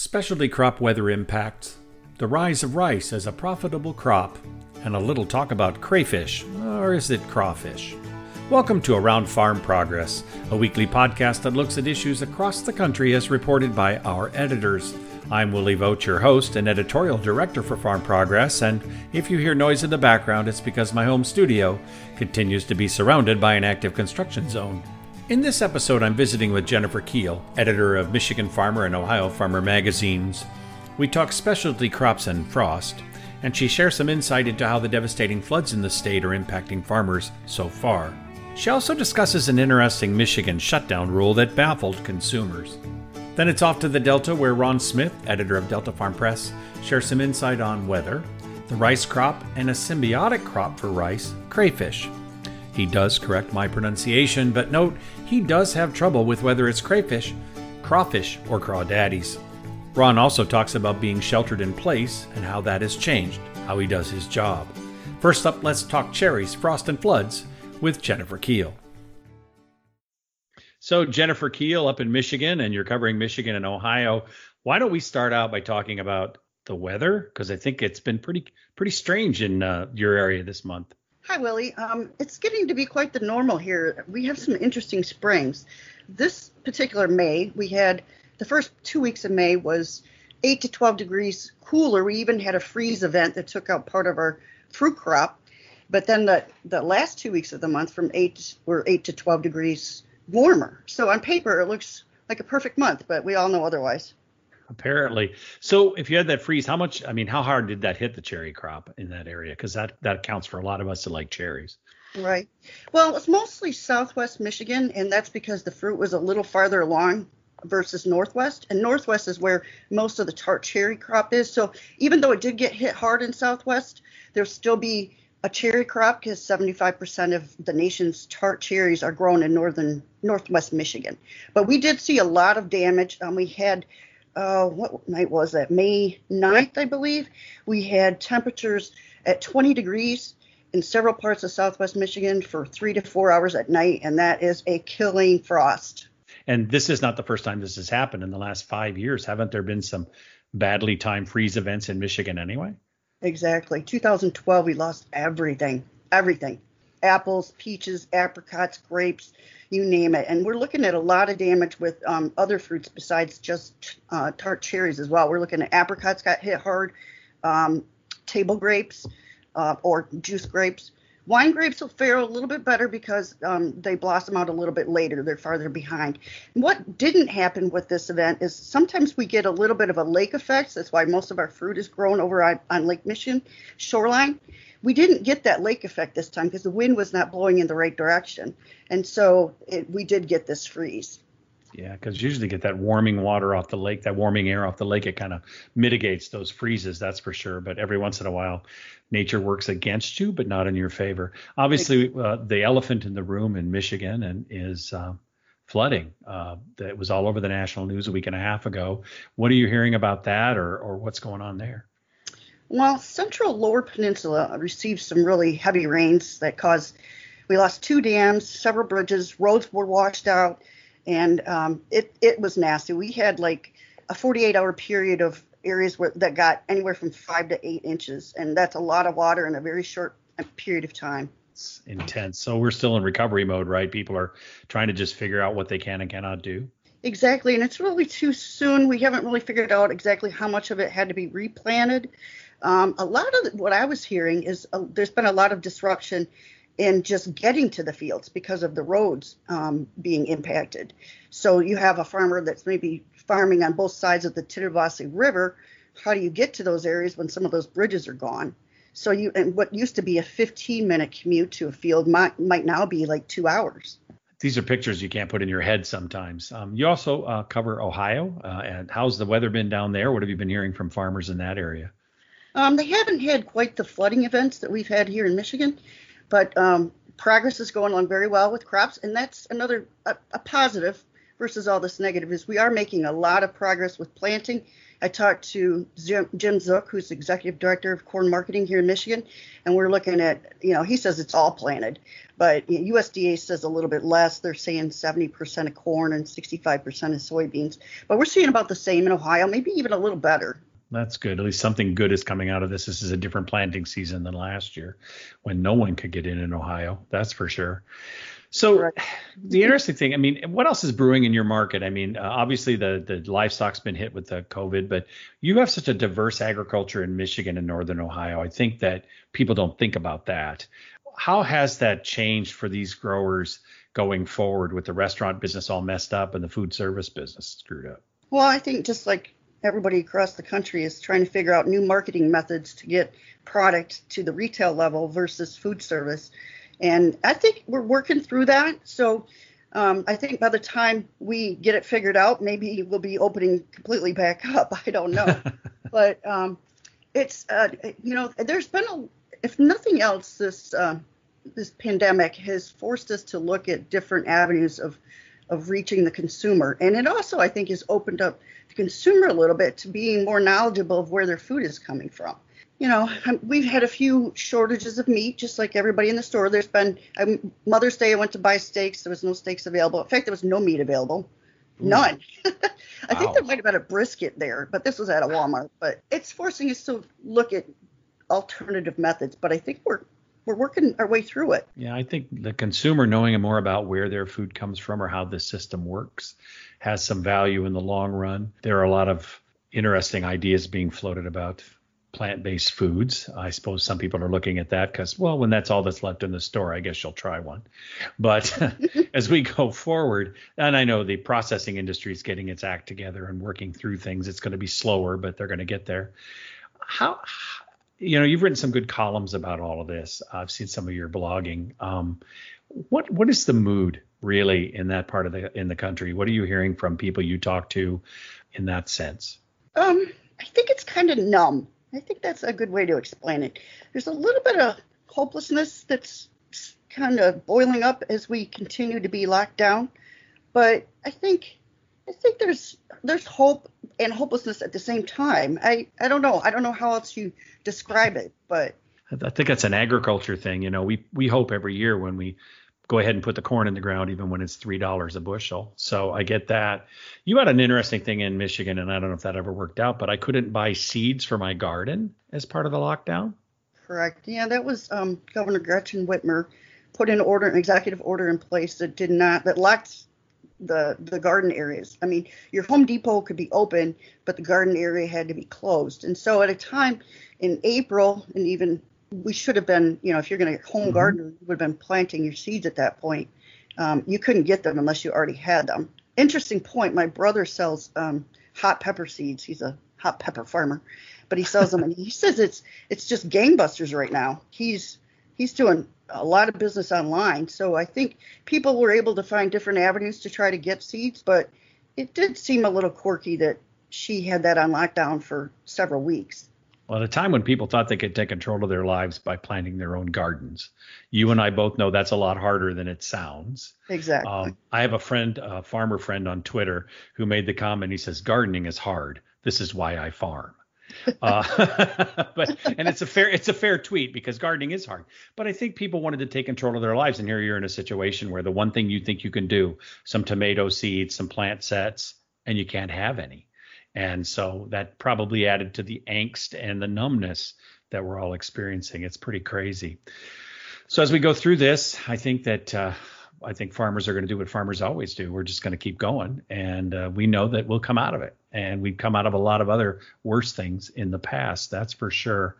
Specialty crop weather impacts, the rise of rice as a profitable crop, and a little talk about crayfish, or is it crawfish? Welcome to Around Farm Progress, a weekly podcast that looks at issues across the country as reported by our editors. I'm Willie Vogt, your host and editorial director for Farm Progress, and if you hear noise in the background, it's because my home studio continues to be surrounded by an active construction zone. In this episode, I'm visiting with Jennifer Kiel, editor of Michigan Farmer and Ohio Farmer magazines. We talk specialty crops and frost, and she shares some insight into how the devastating floods in the state are impacting farmers so far. She also discusses an interesting Michigan shutdown rule that baffled consumers. Then it's off to the Delta, where Ron Smith, editor of Delta Farm Press, shares some insight on weather, the rice crop, and a symbiotic crop for rice, crayfish. He does correct my pronunciation, but note he does have trouble with whether it's crayfish, crawfish, or crawdaddies. Ron also talks about being sheltered in place and how that has changed how he does his job. First up, let's talk cherries, frost, and floods with Jennifer Kiel. So, Jennifer Kiel up in Michigan, and you're covering Michigan and Ohio. Why don't we start out by talking about the weather? Because I think it's been pretty pretty strange in uh, your area this month. Hi, Willie. Um, it's getting to be quite the normal here. We have some interesting springs. This particular May, we had the first two weeks of May was 8 to 12 degrees cooler. We even had a freeze event that took out part of our fruit crop. But then the, the last two weeks of the month from 8 were 8 to 12 degrees warmer. So on paper, it looks like a perfect month, but we all know otherwise apparently. So if you had that freeze, how much? I mean, how hard did that hit the cherry crop in that area? Because that that accounts for a lot of us that like cherries. Right. Well, it's mostly Southwest Michigan, and that's because the fruit was a little farther along versus Northwest, and Northwest is where most of the tart cherry crop is. So even though it did get hit hard in Southwest, there'll still be a cherry crop because 75% of the nation's tart cherries are grown in northern northwest Michigan. But we did see a lot of damage. Um, we had uh, what night was that? May 9th, I believe. We had temperatures at 20 degrees in several parts of southwest Michigan for three to four hours at night, and that is a killing frost. And this is not the first time this has happened in the last five years. Haven't there been some badly timed freeze events in Michigan anyway? Exactly. 2012, we lost everything, everything apples, peaches, apricots, grapes you name it. And we're looking at a lot of damage with um, other fruits besides just uh, tart cherries as well. We're looking at apricots got hit hard, um, table grapes uh, or juice grapes. Wine grapes will fare a little bit better because um, they blossom out a little bit later. They're farther behind. what didn't happen with this event is sometimes we get a little bit of a lake effect. That's why most of our fruit is grown over on, on Lake Michigan shoreline we didn't get that lake effect this time because the wind was not blowing in the right direction, and so it, we did get this freeze. Yeah, because usually get that warming water off the lake, that warming air off the lake, it kind of mitigates those freezes, that's for sure. But every once in a while, nature works against you, but not in your favor. Obviously, uh, the elephant in the room in Michigan and is uh, flooding. Uh, that was all over the national news a week and a half ago. What are you hearing about that, or or what's going on there? Well, central lower peninsula received some really heavy rains that caused we lost two dams, several bridges, roads were washed out, and um, it it was nasty. We had like a 48 hour period of areas where that got anywhere from five to eight inches, and that's a lot of water in a very short period of time. It's intense. So we're still in recovery mode, right? People are trying to just figure out what they can and cannot do. Exactly, and it's really too soon. We haven't really figured out exactly how much of it had to be replanted. Um, a lot of what I was hearing is uh, there's been a lot of disruption in just getting to the fields because of the roads um, being impacted. So you have a farmer that's maybe farming on both sides of the Tittabawassee River. How do you get to those areas when some of those bridges are gone? So you and what used to be a 15 minute commute to a field might might now be like two hours. These are pictures you can't put in your head sometimes. Um, you also uh, cover Ohio, uh, and how's the weather been down there? What have you been hearing from farmers in that area? Um, they haven't had quite the flooding events that we've had here in Michigan, but um, progress is going on very well with crops, and that's another a, a positive. versus all this negative is we are making a lot of progress with planting. I talked to Jim, Jim Zook, who's executive director of corn marketing here in Michigan, and we're looking at, you know, he says it's all planted, but USDA says a little bit less. They're saying 70% of corn and 65% of soybeans, but we're seeing about the same in Ohio, maybe even a little better. That's good. At least something good is coming out of this. This is a different planting season than last year when no one could get in in Ohio. That's for sure. So Correct. the interesting thing, I mean, what else is brewing in your market? I mean, uh, obviously the the livestock's been hit with the COVID, but you have such a diverse agriculture in Michigan and northern Ohio. I think that people don't think about that. How has that changed for these growers going forward with the restaurant business all messed up and the food service business screwed up? Well, I think just like everybody across the country is trying to figure out new marketing methods to get product to the retail level versus food service. And I think we're working through that. So um, I think by the time we get it figured out, maybe we'll be opening completely back up. I don't know. but um, it's, uh, you know, there's been a, if nothing else, this, uh, this pandemic has forced us to look at different avenues of, of reaching the consumer. And it also, I think, has opened up the consumer a little bit to being more knowledgeable of where their food is coming from you know, we've had a few shortages of meat, just like everybody in the store. There's been um, Mother's Day. I went to buy steaks. There was no steaks available. In fact, there was no meat available. None. I wow. think there might have been a brisket there, but this was at a Walmart. But it's forcing us to look at alternative methods. But I think we're we're working our way through it. Yeah, I think the consumer knowing more about where their food comes from or how the system works has some value in the long run. There are a lot of interesting ideas being floated about plant-based foods. I suppose some people are looking at that because, well, when that's all that's left in the store, I guess you'll try one. But as we go forward, and I know the processing industry is getting its act together and working through things. It's going to be slower, but they're going to get there. How, you know, you've written some good columns about all of this. I've seen some of your blogging. Um, what what is the mood really in that part of the in the country? What are you hearing from people you talk to in that sense? Um, I think it's kind of numb I think that's a good way to explain it. There's a little bit of hopelessness that's kind of boiling up as we continue to be locked down, but I think I think there's there's hope and hopelessness at the same time. I I don't know. I don't know how else you describe it, but I think that's an agriculture thing. You know, we we hope every year when we go ahead and put the corn in the ground even when it's three dollars a bushel. So I get that. You had an interesting thing in Michigan, and I don't know if that ever worked out, but I couldn't buy seeds for my garden as part of the lockdown. Correct. Yeah, that was um, Governor Gretchen Whitmer put an order, an executive order in place that did not that locked the the garden areas. I mean, your Home Depot could be open, but the garden area had to be closed. And so at a time in April and even we should have been, you know, if you're going to home mm-hmm. garden, you would have been planting your seeds at that point. Um, you couldn't get them unless you already had them. Interesting point. My brother sells um, hot pepper seeds. He's a hot pepper farmer, but he sells them, and he says it's it's just gangbusters right now. He's he's doing a lot of business online, so I think people were able to find different avenues to try to get seeds, but it did seem a little quirky that she had that on lockdown for several weeks. Well, at a time when people thought they could take control of their lives by planting their own gardens, you and I both know that's a lot harder than it sounds. Exactly. Um, I have a friend, a farmer friend on Twitter, who made the comment. He says, "Gardening is hard. This is why I farm." Uh, but and it's a fair it's a fair tweet because gardening is hard. But I think people wanted to take control of their lives, and here you're in a situation where the one thing you think you can do, some tomato seeds, some plant sets, and you can't have any. And so that probably added to the angst and the numbness that we're all experiencing. It's pretty crazy. So as we go through this, I think that uh, I think farmers are going to do what farmers always do. We're just going to keep going, and uh, we know that we'll come out of it. And we've come out of a lot of other worse things in the past. That's for sure.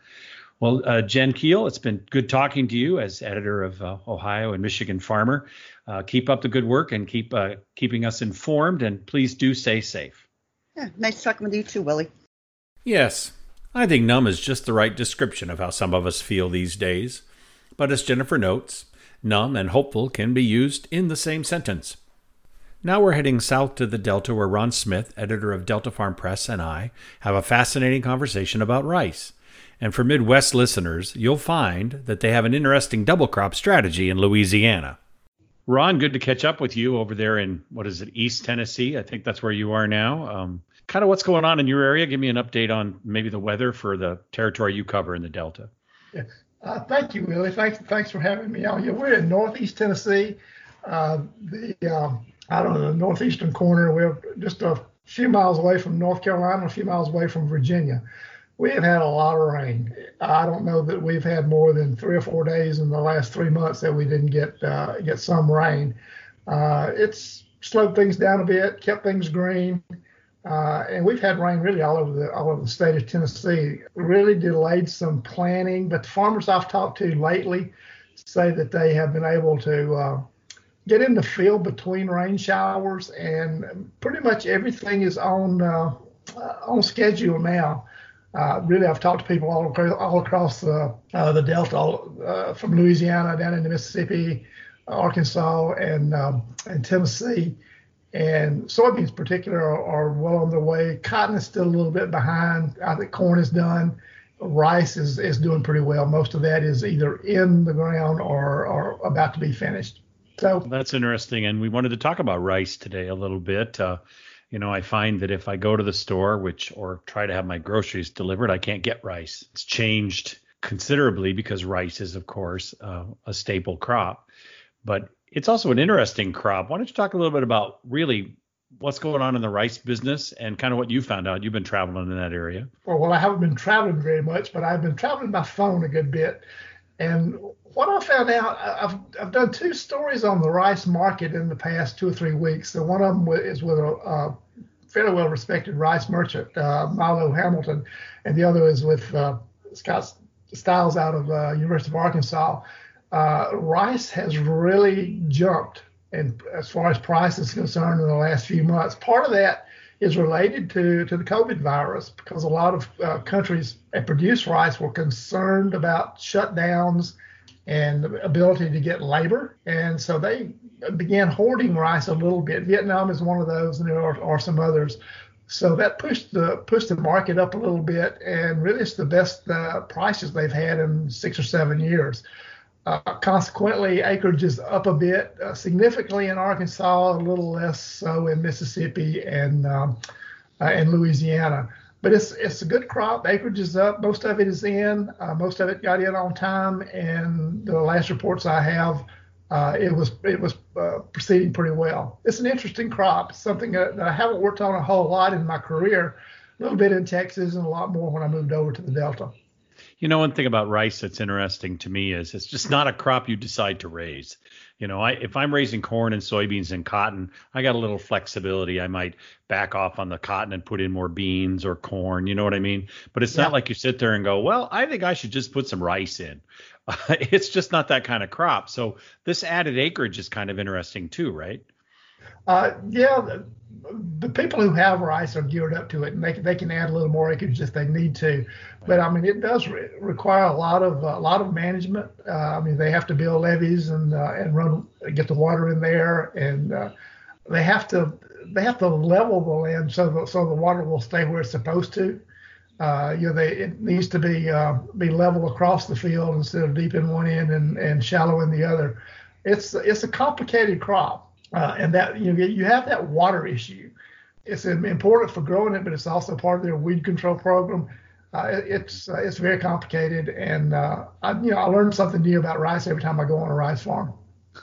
Well, uh, Jen Kiel, it's been good talking to you as editor of uh, Ohio and Michigan Farmer. Uh, keep up the good work and keep uh, keeping us informed. And please do stay safe. Yeah, nice talking with you too, Willie. Yes, I think numb is just the right description of how some of us feel these days. But as Jennifer notes, numb and hopeful can be used in the same sentence. Now we're heading south to the Delta, where Ron Smith, editor of Delta Farm Press, and I have a fascinating conversation about rice. And for Midwest listeners, you'll find that they have an interesting double crop strategy in Louisiana. Ron, good to catch up with you over there in what is it, East Tennessee? I think that's where you are now. Um, kind of what's going on in your area. Give me an update on maybe the weather for the territory you cover in the Delta. Uh, thank you, Willie. Thanks, thanks for having me on. Yeah, we're in Northeast Tennessee, uh, the um, I don't know the northeastern corner. We're just a few miles away from North Carolina, a few miles away from Virginia. We have had a lot of rain. I don't know that we've had more than three or four days in the last three months that we didn't get uh, get some rain. Uh, it's slowed things down a bit, kept things green, uh, and we've had rain really all over the all over the state of Tennessee. Really delayed some planting, but the farmers I've talked to lately say that they have been able to uh, get in the field between rain showers, and pretty much everything is on uh, on schedule now. Uh, really, I've talked to people all across, all across the, uh, the Delta, all, uh, from Louisiana down into Mississippi, Arkansas, and um, and Tennessee. And soybeans, in particular, are, are, well on their way. Cotton is still a little bit behind. I think corn is done. Rice is, is doing pretty well. Most of that is either in the ground or, or about to be finished. So that's interesting. And we wanted to talk about rice today a little bit. Uh, you know, I find that if I go to the store, which or try to have my groceries delivered, I can't get rice. It's changed considerably because rice is, of course, uh, a staple crop. But it's also an interesting crop. Why don't you talk a little bit about really what's going on in the rice business and kind of what you found out? You've been traveling in that area. Well, well, I haven't been traveling very much, but I've been traveling by phone a good bit. And what I found out, I've, I've done two stories on the rice market in the past two or three weeks. So one of them is with a, a fairly well respected rice merchant, uh, Milo Hamilton, and the other is with uh, Scott Stiles out of uh, University of Arkansas. Uh, rice has really jumped, and as far as price is concerned, in the last few months. Part of that is related to, to the COVID virus because a lot of uh, countries that produce rice were concerned about shutdowns and the ability to get labor. And so they began hoarding rice a little bit. Vietnam is one of those, and there are, are some others. So that pushed the pushed the market up a little bit, and really it's the best uh, prices they've had in six or seven years. Uh, consequently, acreage is up a bit, uh, significantly in Arkansas, a little less so in Mississippi and um, uh, and Louisiana. But it's it's a good crop. Acreage is up. Most of it is in. Uh, most of it got in on time. And the last reports I have, uh, it was it was uh, proceeding pretty well. It's an interesting crop. Something that, that I haven't worked on a whole lot in my career. A little bit in Texas and a lot more when I moved over to the Delta. You know, one thing about rice that's interesting to me is it's just not a crop you decide to raise. You know, I, if I'm raising corn and soybeans and cotton, I got a little flexibility. I might back off on the cotton and put in more beans or corn. You know what I mean? But it's yeah. not like you sit there and go, well, I think I should just put some rice in. Uh, it's just not that kind of crop. So this added acreage is kind of interesting too, right? Uh, yeah, the people who have rice are geared up to it, and they they can add a little more acreage if they need to. But I mean, it does re- require a lot of a lot of management. Uh, I mean, they have to build levees and uh, and run get the water in there, and uh, they have to they have to level the land so the, so the water will stay where it's supposed to. Uh, you know, they it needs to be uh, be level across the field instead of deep in one end and, and shallow in the other. It's it's a complicated crop uh, and that you know, you have that water issue. It's important for growing it, but it's also part of their weed control program. Uh, it, it's uh, it's very complicated, and uh, I, you know I learn something new about rice every time I go on a rice farm.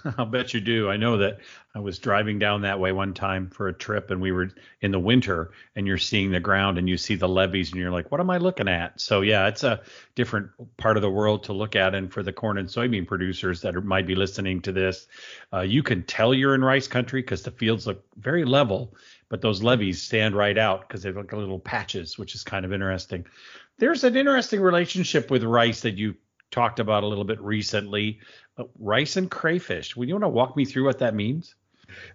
I'll bet you do. I know that I was driving down that way one time for a trip and we were in the winter and you're seeing the ground and you see the levees and you're like, what am I looking at? So, yeah, it's a different part of the world to look at. And for the corn and soybean producers that are, might be listening to this, uh, you can tell you're in rice country because the fields look very level, but those levees stand right out because they look like little patches, which is kind of interesting. There's an interesting relationship with rice that you talked about a little bit recently uh, rice and crayfish. Would you want to walk me through what that means?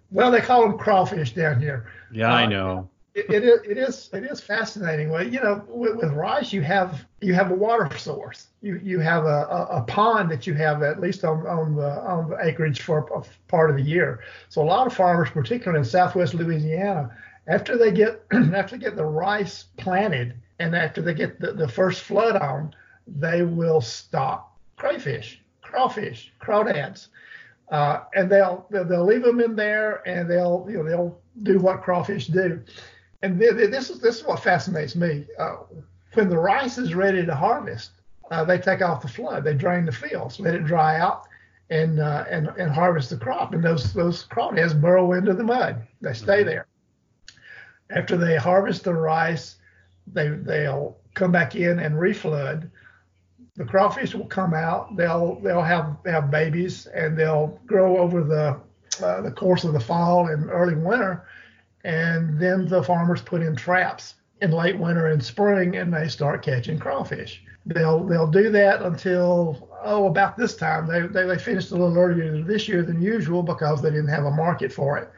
Well, they call them crawfish down here. Yeah, uh, I know. It, it is it is it is fascinating. Well, you know, with, with, rice, you have you have a water source. You you have a, a, a, pond that you have at least on, on the on the acreage for a part of the year. So a lot of farmers, particularly in Southwest Louisiana, after they get after they get the rice planted and after they get the, the first flood on, they will stop crayfish crawfish, crawdads. uh, and they'll, they'll they'll leave them in there, and they'll you know they'll do what crawfish do. And th- th- this is this is what fascinates me. Uh, when the rice is ready to harvest, uh, they take off the flood. They drain the fields, let it dry out, and uh, and and harvest the crop. And those those crawdads burrow into the mud. They stay mm-hmm. there. After they harvest the rice, they they'll come back in and reflood. The crawfish will come out. They'll they'll have have babies and they'll grow over the uh, the course of the fall and early winter, and then the farmers put in traps in late winter and spring, and they start catching crawfish. They'll they'll do that until oh about this time. They they, they finished a little earlier this year than usual because they didn't have a market for it,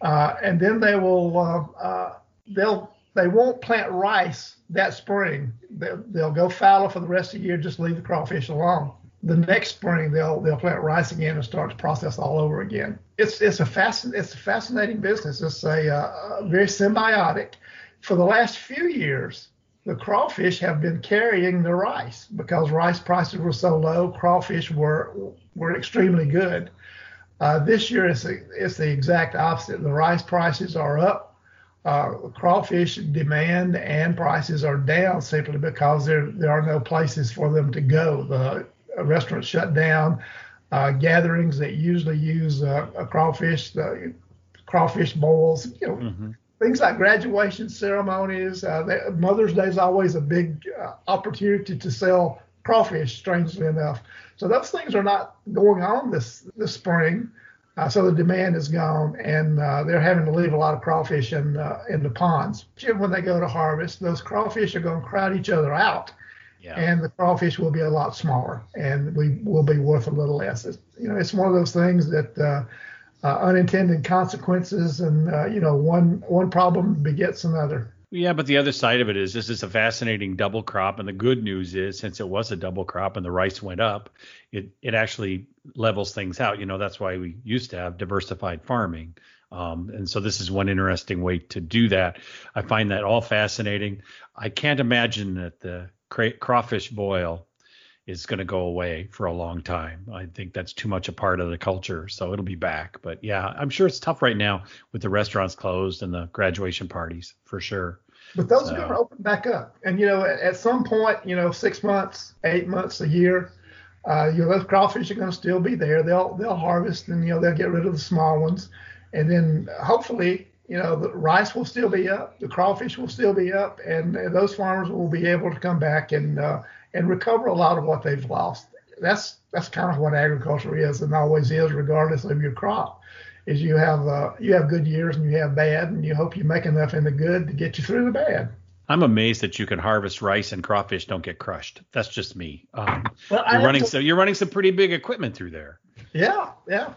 uh, and then they will uh, uh they'll they won't plant rice that spring. They'll, they'll go fallow for the rest of the year, just leave the crawfish alone. The next spring they'll they'll plant rice again and start the process all over again. It's it's a fascin it's a fascinating business. It's a uh, very symbiotic. For the last few years, the crawfish have been carrying the rice because rice prices were so low. Crawfish were were extremely good. Uh, this year it's, it's the exact opposite. The rice prices are up uh, crawfish demand and prices are down simply because there there are no places for them to go. The restaurants shut down. Uh, gatherings that usually use uh, a crawfish, the crawfish bowls, you know, mm-hmm. things like graduation ceremonies. Uh, they, Mother's Day is always a big uh, opportunity to sell crawfish. Strangely enough, so those things are not going on this this spring. Uh, so the demand is gone, and uh, they're having to leave a lot of crawfish in uh, in the ponds. When they go to harvest, those crawfish are going to crowd each other out, yeah. and the crawfish will be a lot smaller, and we will be worth a little less. It's, you know, it's one of those things that uh, uh, unintended consequences, and uh, you know, one one problem begets another. Yeah, but the other side of it is this is a fascinating double crop, and the good news is since it was a double crop and the rice went up, it it actually levels things out. You know that's why we used to have diversified farming, um, and so this is one interesting way to do that. I find that all fascinating. I can't imagine that the cra- crawfish boil is going to go away for a long time. I think that's too much a part of the culture, so it'll be back. But yeah, I'm sure it's tough right now with the restaurants closed and the graduation parties for sure. But those so. are going to open back up, and you know, at, some point, you know, six months, eight months, a year, uh, you know, those crawfish are going to still be there. They'll they'll harvest, and you know, they'll get rid of the small ones, and then hopefully you know, the rice will still be up, the crawfish will still be up, and those farmers will be able to come back and uh, and recover a lot of what they've lost. That's that's kind of what agriculture is and always is, regardless of your crop. Is you have uh, you have good years and you have bad, and you hope you make enough in the good to get you through the bad. I'm amazed that you can harvest rice and crawfish don't get crushed. That's just me. Um, well, you're running to, so you're running some pretty big equipment through there. Yeah, yeah,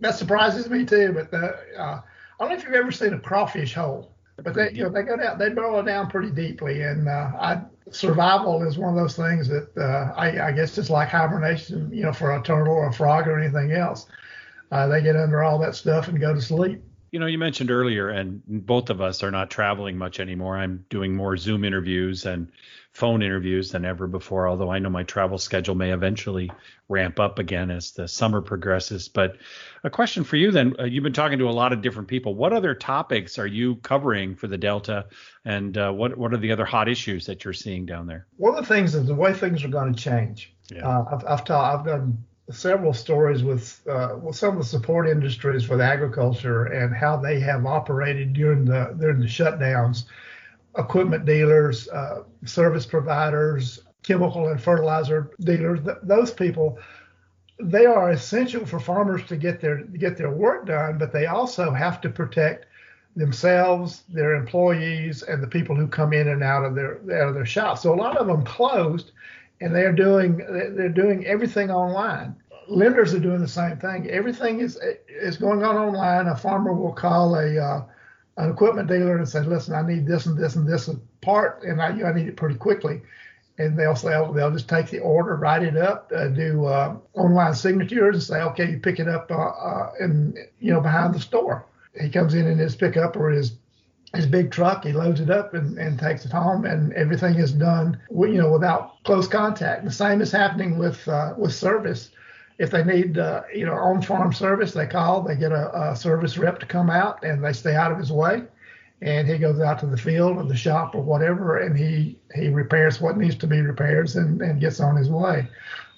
that surprises me too. But uh, uh, I don't know if you've ever seen a crawfish hole. But they, you know, they go down, they burrow down pretty deeply, and uh, I, survival is one of those things that uh, I, I, guess it's like hibernation, you know, for a turtle or a frog or anything else. Uh, they get under all that stuff and go to sleep. You know, you mentioned earlier, and both of us are not traveling much anymore. I'm doing more Zoom interviews and phone interviews than ever before, although I know my travel schedule may eventually ramp up again as the summer progresses. But a question for you then uh, you've been talking to a lot of different people. What other topics are you covering for the Delta, and uh, what, what are the other hot issues that you're seeing down there? One of the things is the way things are going to change. Yeah. Uh, I've, I've, ta- I've done several stories with, uh, with some of the support industries with agriculture and how they have operated during the during the shutdowns equipment dealers, uh, service providers, chemical and fertilizer dealers, th- those people, they are essential for farmers to get their get their work done, but they also have to protect themselves, their employees, and the people who come in and out of their out of their shop. So a lot of them closed, and they're doing they're doing everything online. Lenders are doing the same thing. Everything is is going on online. A farmer will call a uh, an equipment dealer and say, listen, I need this and this and this part, and I, I need it pretty quickly. And they'll say, they'll just take the order, write it up, uh, do uh, online signatures, and say, okay, you pick it up uh, uh, in, you know, behind the store. He comes in in his pickup or his his big truck, he loads it up and, and takes it home, and everything is done, you know, without close contact. The same is happening with uh, with service if they need, uh, you know, on farm service, they call, they get a, a, service rep to come out and they stay out of his way. And he goes out to the field or the shop or whatever, and he, he repairs what needs to be repairs and, and gets on his way.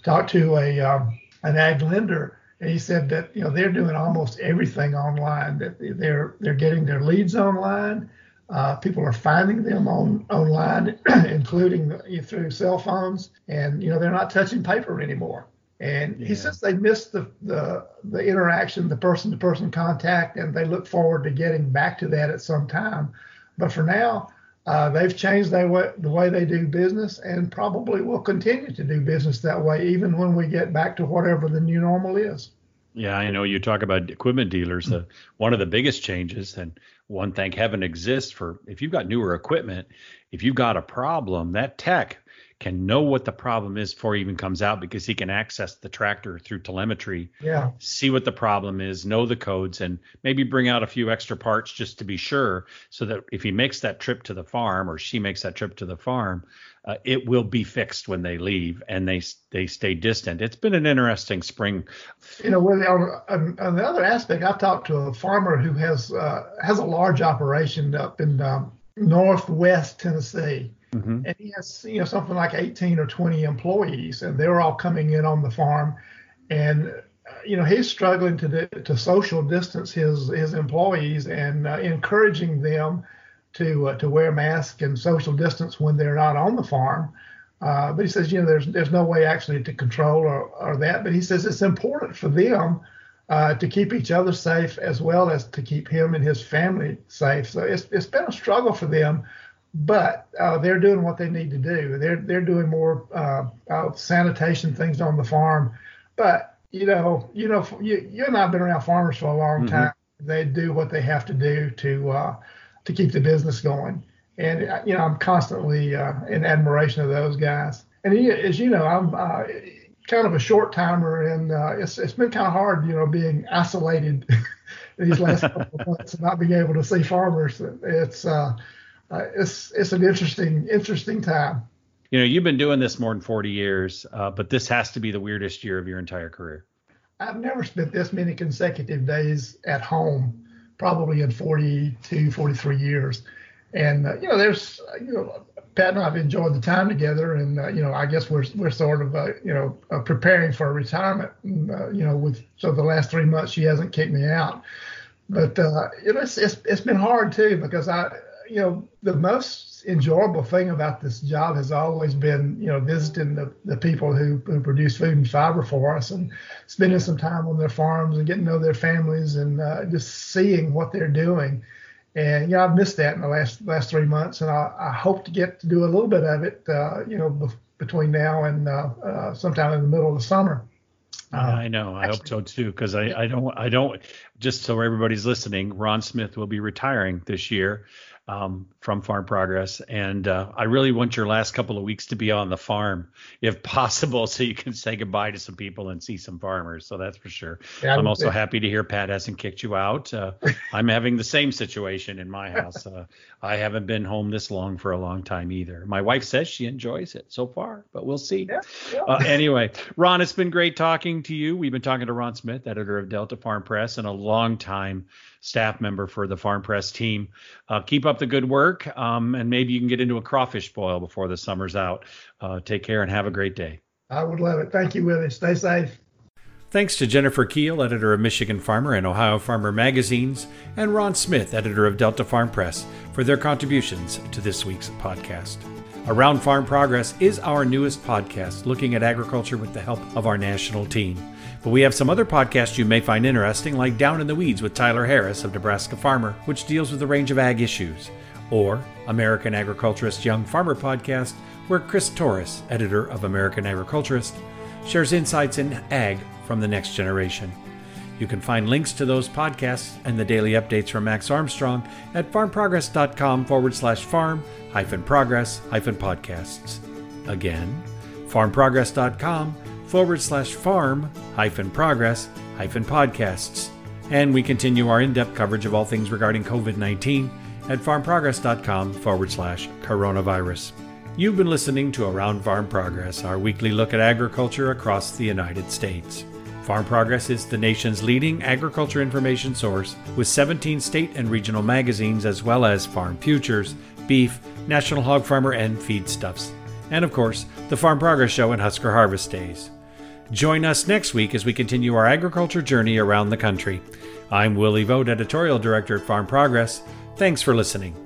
Talked to a um, an ag lender, and he said that you know they're doing almost everything online. That they're they're getting their leads online. Uh, people are finding them on online, including through cell phones, and you know they're not touching paper anymore. And yeah. he says they missed the, the the interaction, the person-to-person contact, and they look forward to getting back to that at some time. But for now, uh, they've changed their way, the way they do business, and probably will continue to do business that way, even when we get back to whatever the new normal is. Yeah, I know you talk about equipment dealers. Uh, one of the biggest changes, and one thank heaven exists for if you've got newer equipment, if you've got a problem, that tech can know what the problem is before he even comes out because he can access the tractor through telemetry, yeah. see what the problem is, know the codes, and maybe bring out a few extra parts just to be sure, so that if he makes that trip to the farm or she makes that trip to the farm, uh, it will be fixed when they leave and they they stay distant. It's been an interesting spring. You know, on, on the other aspect, I've talked to a farmer who has uh, has a large operation up in um, northwest Tennessee Mm-hmm. And he has, you know, something like 18 or 20 employees, and they're all coming in on the farm. And, uh, you know, he's struggling to to social distance his his employees and uh, encouraging them to uh, to wear masks and social distance when they're not on the farm. Uh, but he says, you know, there's there's no way actually to control or, or that. But he says it's important for them uh, to keep each other safe as well as to keep him and his family safe. So it's it's been a struggle for them but uh, they're doing what they need to do. They're they're doing more uh, uh, sanitation things on the farm. But you know, you know, you you and I've been around farmers for a long mm-hmm. time. They do what they have to do to uh, to keep the business going. And uh, you know, I'm constantly uh, in admiration of those guys. And he, as you know, I'm kind of a short timer, and it's it's been kind of hard, you know, being isolated these last couple of months and not being able to see farmers. It's uh, it's it's an interesting interesting time. You know, you've been doing this more than 40 years, uh, but this has to be the weirdest year of your entire career. I've never spent this many consecutive days at home, probably in 42, 43 years. And uh, you know, there's you know, Pat and I've enjoyed the time together, and uh, you know, I guess we're we're sort of uh, you know uh, preparing for retirement. Uh, you know, with so the last three months she hasn't kicked me out, but uh, you know, it's, it's it's been hard too because I you know, the most enjoyable thing about this job has always been, you know, visiting the, the people who, who produce food and fiber for us and spending some time on their farms and getting to know their families and uh, just seeing what they're doing. And, you know, I've missed that in the last last three months, and I, I hope to get to do a little bit of it, uh, you know, be- between now and uh, uh sometime in the middle of the summer. Uh, I know. I hope so too, because I, I don't I don't just so everybody's listening. Ron Smith will be retiring this year um, from Farm Progress. And uh, I really want your last couple of weeks to be on the farm, if possible, so you can say goodbye to some people and see some farmers. So that's for sure. Yeah, I'm also happy to hear Pat hasn't kicked you out. Uh, I'm having the same situation in my house. Uh, I haven't been home this long for a long time either. My wife says she enjoys it so far, but we'll see. Yeah, yeah. Uh, anyway, Ron, it's been great talking to you. We've been talking to Ron Smith, editor of Delta Farm Press, and a long time staff member for the Farm Press team. Uh, keep up the good work, um, and maybe you can get into a crawfish boil before the summer's out. Uh, take care and have a great day. I would love it. Thank you, Willie. Stay safe. Thanks to Jennifer Kiel, editor of Michigan Farmer and Ohio Farmer magazines, and Ron Smith, editor of Delta Farm Press, for their contributions to this week's podcast. Around Farm Progress is our newest podcast looking at agriculture with the help of our national team. But we have some other podcasts you may find interesting, like Down in the Weeds with Tyler Harris of Nebraska Farmer, which deals with a range of ag issues, or American Agriculturist Young Farmer podcast, where Chris Torres, editor of American Agriculturist, shares insights in ag from the next generation. You can find links to those podcasts and the daily updates from Max Armstrong at farmprogress.com forward slash farm hyphen progress hyphen podcasts. Again, farmprogress.com forward slash farm hyphen progress hyphen podcasts. And we continue our in depth coverage of all things regarding COVID 19 at farmprogress.com forward slash coronavirus. You've been listening to Around Farm Progress, our weekly look at agriculture across the United States. Farm Progress is the nation's leading agriculture information source with 17 state and regional magazines as well as Farm Futures, Beef, National Hog Farmer, and Feedstuffs. And of course, the Farm Progress Show and Husker Harvest Days. Join us next week as we continue our agriculture journey around the country. I'm Willie Vogt, Editorial Director at Farm Progress. Thanks for listening.